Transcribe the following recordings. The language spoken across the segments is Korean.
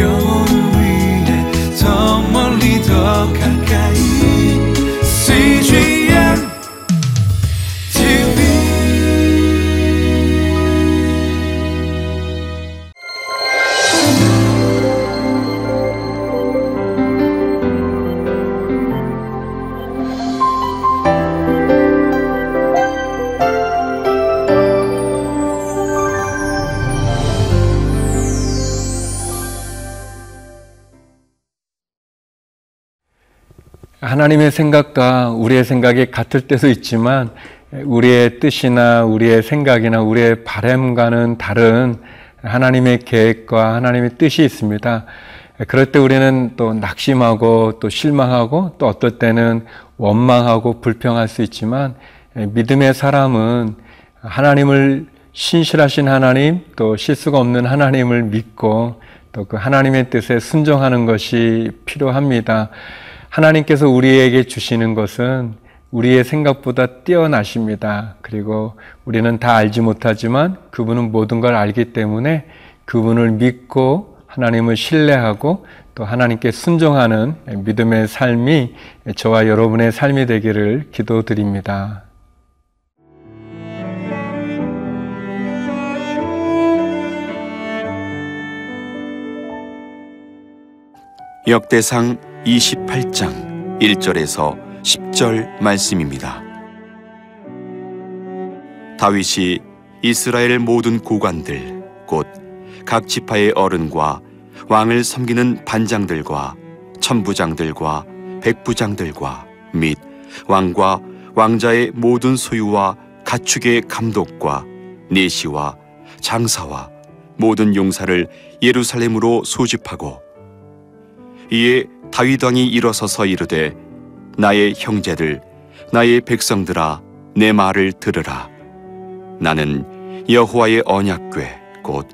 영 하나님의 생각과 우리의 생각이 같을 때도 있지만 우리의 뜻이나 우리의 생각이나 우리의 바램과는 다른 하나님의 계획과 하나님의 뜻이 있습니다. 그럴 때 우리는 또 낙심하고 또 실망하고 또 어떨 때는 원망하고 불평할 수 있지만 믿음의 사람은 하나님을 신실하신 하나님 또 실수가 없는 하나님을 믿고 또 그 하나님의 뜻에 순종하는 것이 필요합니다. 하나님께서 우리에게 주시는 것은 우리의 생각보다 뛰어나십니다. 그리고 우리는 다 알지 못하지만 그분은 모든 걸 알기 때문에 그분을 믿고 하나님을 신뢰하고 또 하나님께 순종하는 믿음의 삶이 저와 여러분의 삶이 되기를 기도드립니다. 역대상 28장 1절에서 10절 말씀입니다. 다윗이 이스라엘 모든 고관들 곧 각 지파의 어른과 왕을 섬기는 반장들과 천부장들과 백부장들과 및 왕과 왕자의 모든 소유와 가축의 감독과 내시와 장사와 모든 용사를 예루살렘으로 소집하고 이에 다윗 왕이 일어서서 이르되 나의 형제들 나의 백성들아 내 말을 들으라. 나는 여호와의 언약궤 곧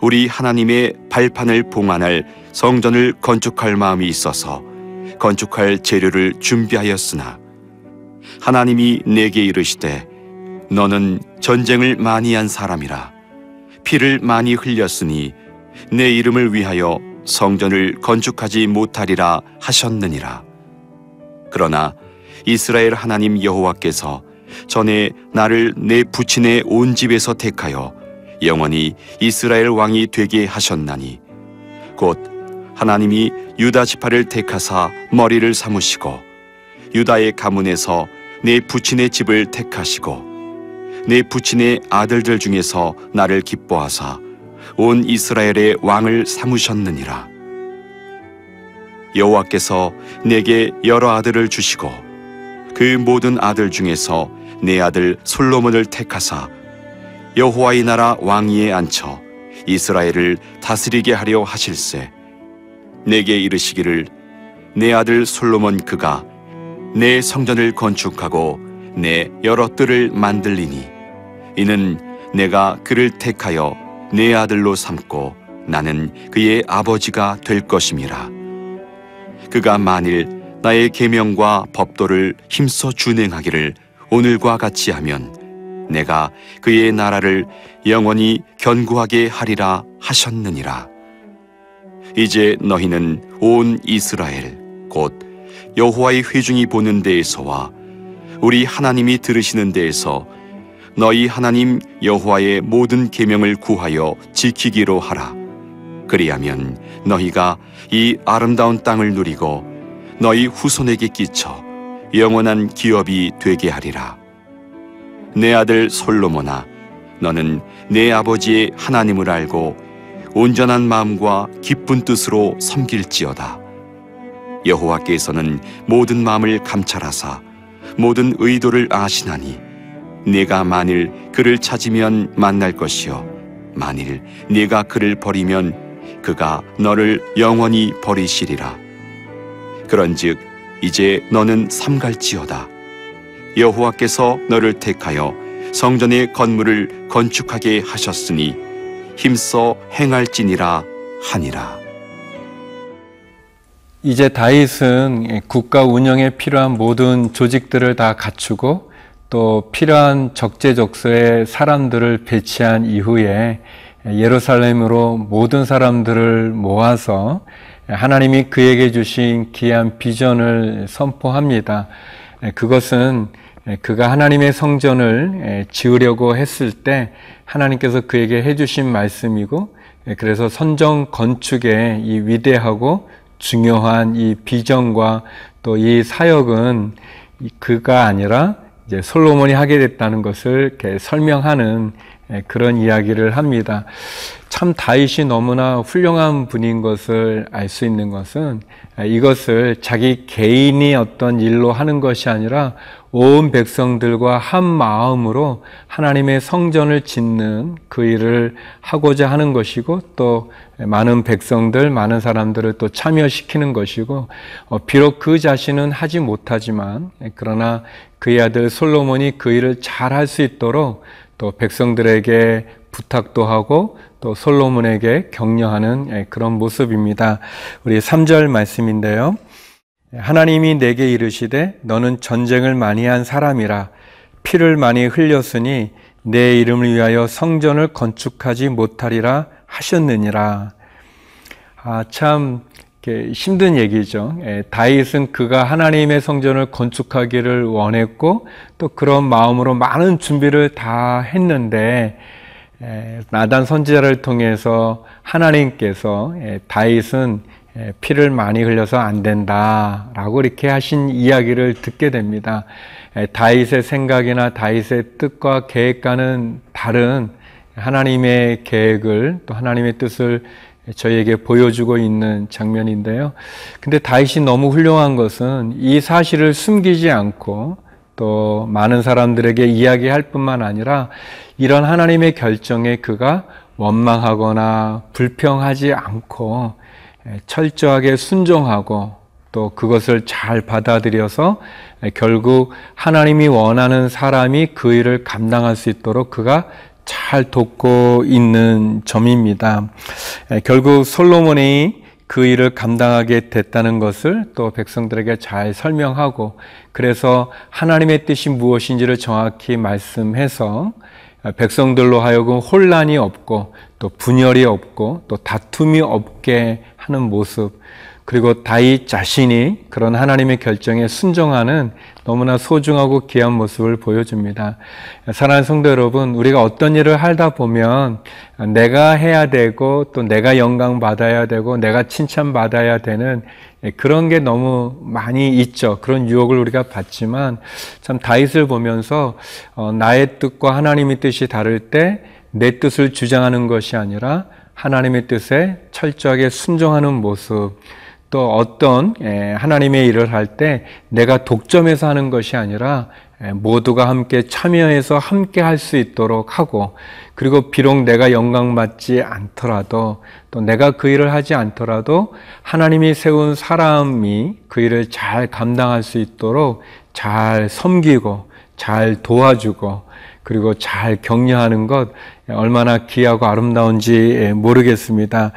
우리 하나님의 발판을 봉안할 성전을 건축할 마음이 있어서 건축할 재료를 준비하였으나 하나님이 내게 이르시되 너는 전쟁을 많이 한 사람이라 피를 많이 흘렸으니 내 이름을 위하여 성전을 건축하지 못하리라 하셨느니라. 그러나 이스라엘 하나님 여호와께서 전에 나를 내 부친의 온 집에서 택하여 영원히 이스라엘 왕이 되게 하셨나니 곧 하나님이 유다 지파를 택하사 머리를 삼으시고 유다의 가문에서 내 부친의 집을 택하시고 내 부친의 아들들 중에서 나를 기뻐하사 온 이스라엘의 왕을 삼으셨느니라. 여호와께서 내게 여러 아들을 주시고 그 모든 아들 중에서 내 아들 솔로몬을 택하사 여호와의 나라 왕위에 앉혀 이스라엘을 다스리게 하려 하실세. 내게 이르시기를 내 아들 솔로몬 그가 내 성전을 건축하고 내 여러 뜰을 만들리니 이는 내가 그를 택하여 내 아들로 삼고 나는 그의 아버지가 될 것임이라. 그가 만일 나의 계명과 법도를 힘써 준행하기를 오늘과 같이 하면 내가 그의 나라를 영원히 견고하게 하리라 하셨느니라. 이제 너희는 온 이스라엘 곧 여호와의 회중이 보는 데에서와 우리 하나님이 들으시는 데에서 너희 하나님 여호와의 모든 계명을 구하여 지키기로 하라. 그리하면 너희가 이 아름다운 땅을 누리고 너희 후손에게 끼쳐 영원한 기업이 되게 하리라. 내 아들 솔로몬아, 너는 내 아버지의 하나님을 알고 온전한 마음과 기쁜 뜻으로 섬길지어다. 여호와께서는 모든 마음을 감찰하사 모든 의도를 아시나니 네가 만일 그를 찾으면 만날 것이요. 만일 네가 그를 버리면 그가 너를 영원히 버리시리라. 그런즉 이제 너는 삼갈지어다. 여호와께서 너를 택하여 성전의 건물을 건축하게 하셨으니 힘써 행할지니라 하니라. 이제 다윗은 국가 운영에 필요한 모든 조직들을 다 갖추고 또 필요한 적재적소에 사람들을 배치한 이후에 예루살렘으로 모든 사람들을 모아서 하나님이 그에게 주신 귀한 비전을 선포합니다. 그것은 그가 하나님의 성전을 지으려고 했을 때 하나님께서 그에게 해주신 말씀이고 그래서 선정 건축의 이 위대하고 중요한 이 비전과 또 이 사역은 그가 아니라 이제 솔로몬이 하게 됐다는 것을 이렇게 설명하는 그런 이야기를 합니다. 참 다윗이 너무나 훌륭한 분인 것을 알 수 있는 것은 이것을 자기 개인이 어떤 일로 하는 것이 아니라 온 백성들과 한 마음으로 하나님의 성전을 짓는 그 일을 하고자 하는 것이고 또 많은 백성들, 많은 사람들을 또 참여시키는 것이고 어, 비록 그 자신은 하지 못하지만 그러나 그의 아들 솔로몬이 그 일을 잘 할 수 있도록 또 백성들에게 부탁도 하고 또 솔로몬에게 격려하는 그런 모습입니다. 우리 3절 말씀인데요. 하나님이 내게 이르시되 너는 전쟁을 많이 한 사람이라 피를 많이 흘렸으니 내 이름을 위하여 성전을 건축하지 못하리라 하셨느니라. 아, 참 힘든 얘기죠. 예, 다윗은 그가 하나님의 성전을 건축하기를 원했고 또 그런 마음으로 많은 준비를 다 했는데 예, 나단 선지자를 통해서 하나님께서 예, 다윗은 예, 피를 많이 흘려서 안 된다라고 이렇게 하신 이야기를 듣게 됩니다. 예, 다윗의 생각이나 다윗의 뜻과 계획과는 다른 하나님의 계획을 또 하나님의 뜻을 저희에게 보여주고 있는 장면인데요. 근데 다윗이 너무 훌륭한 것은 이 사실을 숨기지 않고 또 많은 사람들에게 이야기할 뿐만 아니라 이런 하나님의 결정에 그가 원망하거나 불평하지 않고 철저하게 순종하고 또 그것을 잘 받아들여서 결국 하나님이 원하는 사람이 그 일을 감당할 수 있도록 그가 잘 돕고 있는 점입니다. 결국 솔로몬이 그 일을 감당하게 됐다는 것을 또 백성들에게 잘 설명하고 그래서 하나님의 뜻이 무엇인지를 정확히 말씀해서 백성들로 하여금 혼란이 없고 또 분열이 없고 또 다툼이 없게 하는 모습 그리고 다윗 자신이 그런 하나님의 결정에 순종하는 너무나 소중하고 귀한 모습을 보여줍니다. 사랑하는 성도 여러분, 우리가 어떤 일을 하다 보면 내가 해야 되고 또 내가 영광 받아야 되고 내가 칭찬 받아야 되는 그런 게 너무 많이 있죠. 그런 유혹을 우리가 받지만 참 다윗을 보면서 어, 나의 뜻과 하나님의 뜻이 다를 때 내 뜻을 주장하는 것이 아니라 하나님의 뜻에 철저하게 순종하는 모습, 또 어떤 하나님의 일을 할 때 내가 독점해서 하는 것이 아니라 모두가 함께 참여해서 함께 할 수 있도록 하고 그리고 비록 내가 영광받지 않더라도 또 내가 그 일을 하지 않더라도 하나님이 세운 사람이 그 일을 잘 감당할 수 있도록 잘 섬기고 잘 도와주고 그리고 잘 격려하는 것 얼마나 귀하고 아름다운지 모르겠습니다.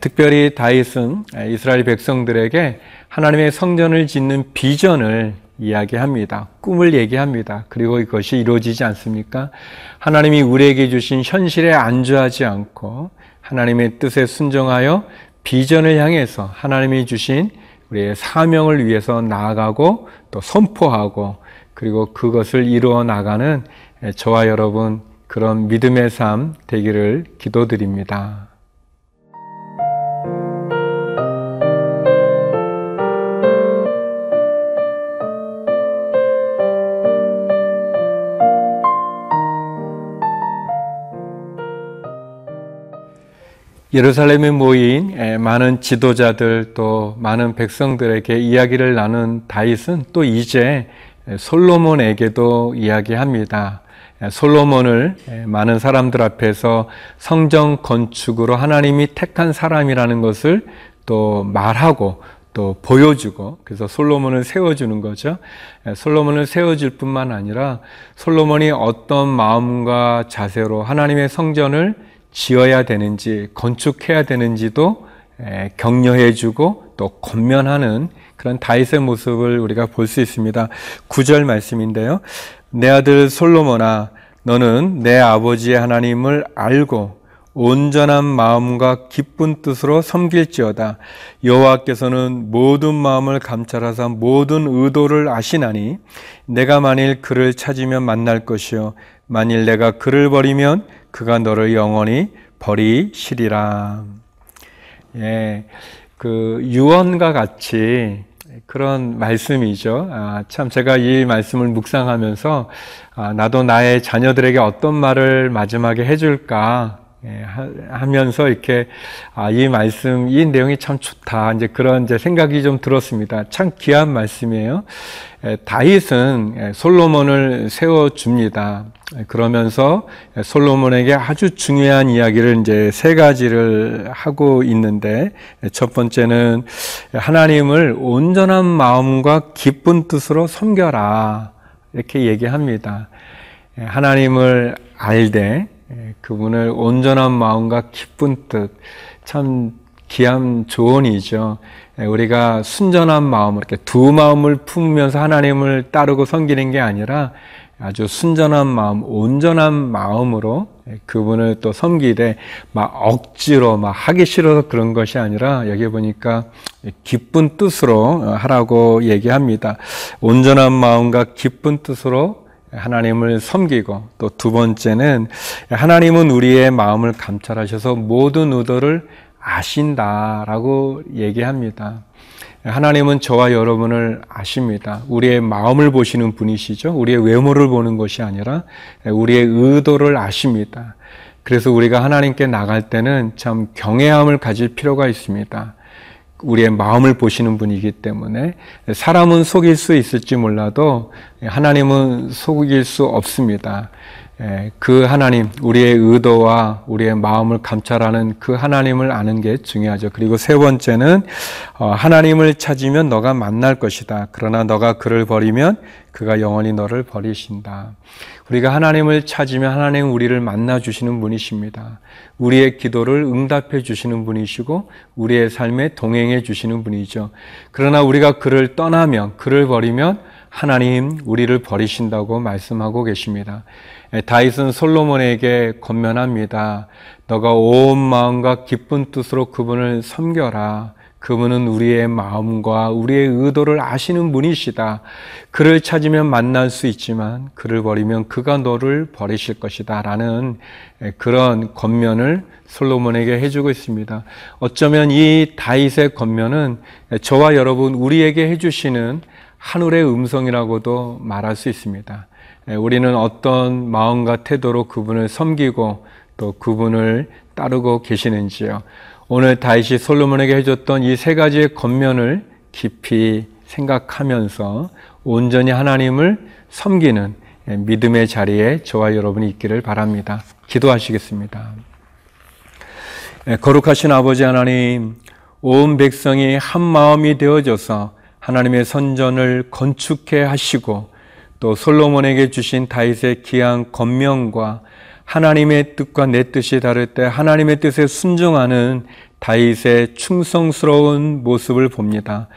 특별히 다윗은 이스라엘 백성들에게 하나님의 성전을 짓는 비전을 이야기합니다. 꿈을 얘기합니다. 그리고 이것이 이루어지지 않습니까? 하나님이 우리에게 주신 현실에 안주하지 않고 하나님의 뜻에 순종하여 비전을 향해서 하나님이 주신 우리의 사명을 위해서 나아가고 또 선포하고 그리고 그것을 이루어 나가는 저와 여러분 그런 믿음의 삶 되기를 기도드립니다. 예루살렘에 모인 많은 지도자들 또 많은 백성들에게 이야기를 나눈 다윗은 또 이제 솔로몬에게도 이야기합니다. 솔로몬을 많은 사람들 앞에서 성정 건축으로 하나님이 택한 사람이라는 것을 또 말하고 또 보여주고 그래서 솔로몬을 세워주는 거죠. 솔로몬을 세워줄 뿐만 아니라 솔로몬이 어떤 마음과 자세로 하나님의 성전을 지어야 되는지 건축해야 되는지도 격려해주고 또 권면하는 그런 다윗의 모습을 우리가 볼 수 있습니다. 9절 말씀인데요. 내 아들 솔로몬아 너는 내 아버지의 하나님을 알고 온전한 마음과 기쁜 뜻으로 섬길지어다. 여호와께서는 모든 마음을 감찰하사 모든 의도를 아시나니 내가 만일 그를 찾으면 만날 것이요 만일 내가 그를 버리면 그가 너를 영원히 버리시리라. 예. 그 유언과 같이 그런 말씀이죠. 아, 참 제가 이 말씀을 묵상하면서 아, 나도 나의 자녀들에게 어떤 말을 마지막에 해줄까 예, 하면서 이렇게 아, 이 말씀, 이 내용이 참 좋다. 이제 그런 이제 생각이 좀 들었습니다. 참 귀한 말씀이에요. 예, 다윗은 예, 솔로몬을 세워 줍니다. 그러면서 솔로몬에게 아주 중요한 이야기를 이제 세 가지를 하고 있는데 첫 번째는 하나님을 온전한 마음과 기쁜 뜻으로 섬겨라. 이렇게 얘기합니다. 하나님을 알되 예, 그분을 온전한 마음과 기쁜 뜻, 참 귀한 조언이죠. 예, 우리가 순전한 마음으로 이렇게 두 마음을 품으면서 하나님을 따르고 섬기는 게 아니라 아주 순전한 마음, 온전한 마음으로 예, 그분을 또 섬기되 막 억지로 막 하기 싫어서 그런 것이 아니라 여기 보니까 기쁜 뜻으로 하라고 얘기합니다. 온전한 마음과 기쁜 뜻으로 하나님을 섬기고 또 두 번째는 하나님은 우리의 마음을 감찰하셔서 모든 의도를 아신다라고 얘기합니다. 하나님은 저와 여러분을 아십니다. 우리의 마음을 보시는 분이시죠. 우리의 외모를 보는 것이 아니라 우리의 의도를 아십니다. 그래서 우리가 하나님께 나갈 때는 참 경외함을 가질 필요가 있습니다. 우리의 마음을 보시는 분이기 때문에 사람은 속일 수 있을지 몰라도 하나님은 속일 수 없습니다. 예, 그 하나님, 우리의 의도와 우리의 마음을 감찰하는 그 하나님을 아는 게 중요하죠. 그리고 세 번째는 어, 하나님을 찾으면 너가 만날 것이다. 그러나 너가 그를 버리면 그가 영원히 너를 버리신다. 우리가 하나님을 찾으면 하나님 우리를 만나 주시는 분이십니다. 우리의 기도를 응답해 주시는 분이시고 우리의 삶에 동행해 주시는 분이죠. 그러나 우리가 그를 떠나면 그를 버리면 하나님 우리를 버리신다고 말씀하고 계십니다. 다윗은 솔로몬에게 권면합니다. 너가 온 마음과 기쁜 뜻으로 그분을 섬겨라. 그분은 우리의 마음과 우리의 의도를 아시는 분이시다. 그를 찾으면 만날 수 있지만 그를 버리면 그가 너를 버리실 것이다. 라는 그런 권면을 솔로몬에게 해주고 있습니다. 어쩌면 이 다윗의 권면은 저와 여러분 우리에게 해주시는 하늘의 음성이라고도 말할 수 있습니다. 우리는 어떤 마음과 태도로 그분을 섬기고 또 그분을 따르고 계시는지요. 오늘 다윗이 솔로몬에게 해줬던 이 세 가지의 겉면을 깊이 생각하면서 온전히 하나님을 섬기는 믿음의 자리에 저와 여러분이 있기를 바랍니다. 기도하시겠습니다. 거룩하신 아버지 하나님, 온 백성이 한 마음이 되어져서 하나님의 선전을 건축해 하시고 또 솔로몬에게 주신 다윗의 귀한 권명과 하나님의 뜻과 내 뜻이 다를 때 하나님의 뜻에 순종하는 다윗의 충성스러운 모습을 봅니다.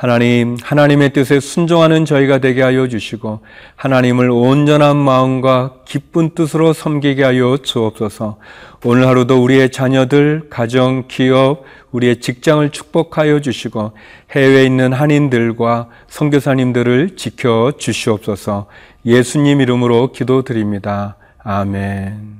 하나님, 하나님의 뜻에 순종하는 저희가 되게 하여 주시고, 하나님을 온전한 마음과 기쁜 뜻으로 섬기게 하여 주옵소서, 오늘 하루도 우리의 자녀들, 가정, 기업, 우리의 직장을 축복하여 주시고, 해외에 있는 한인들과 선교사님들을 지켜 주시옵소서, 예수님 이름으로 기도드립니다. 아멘.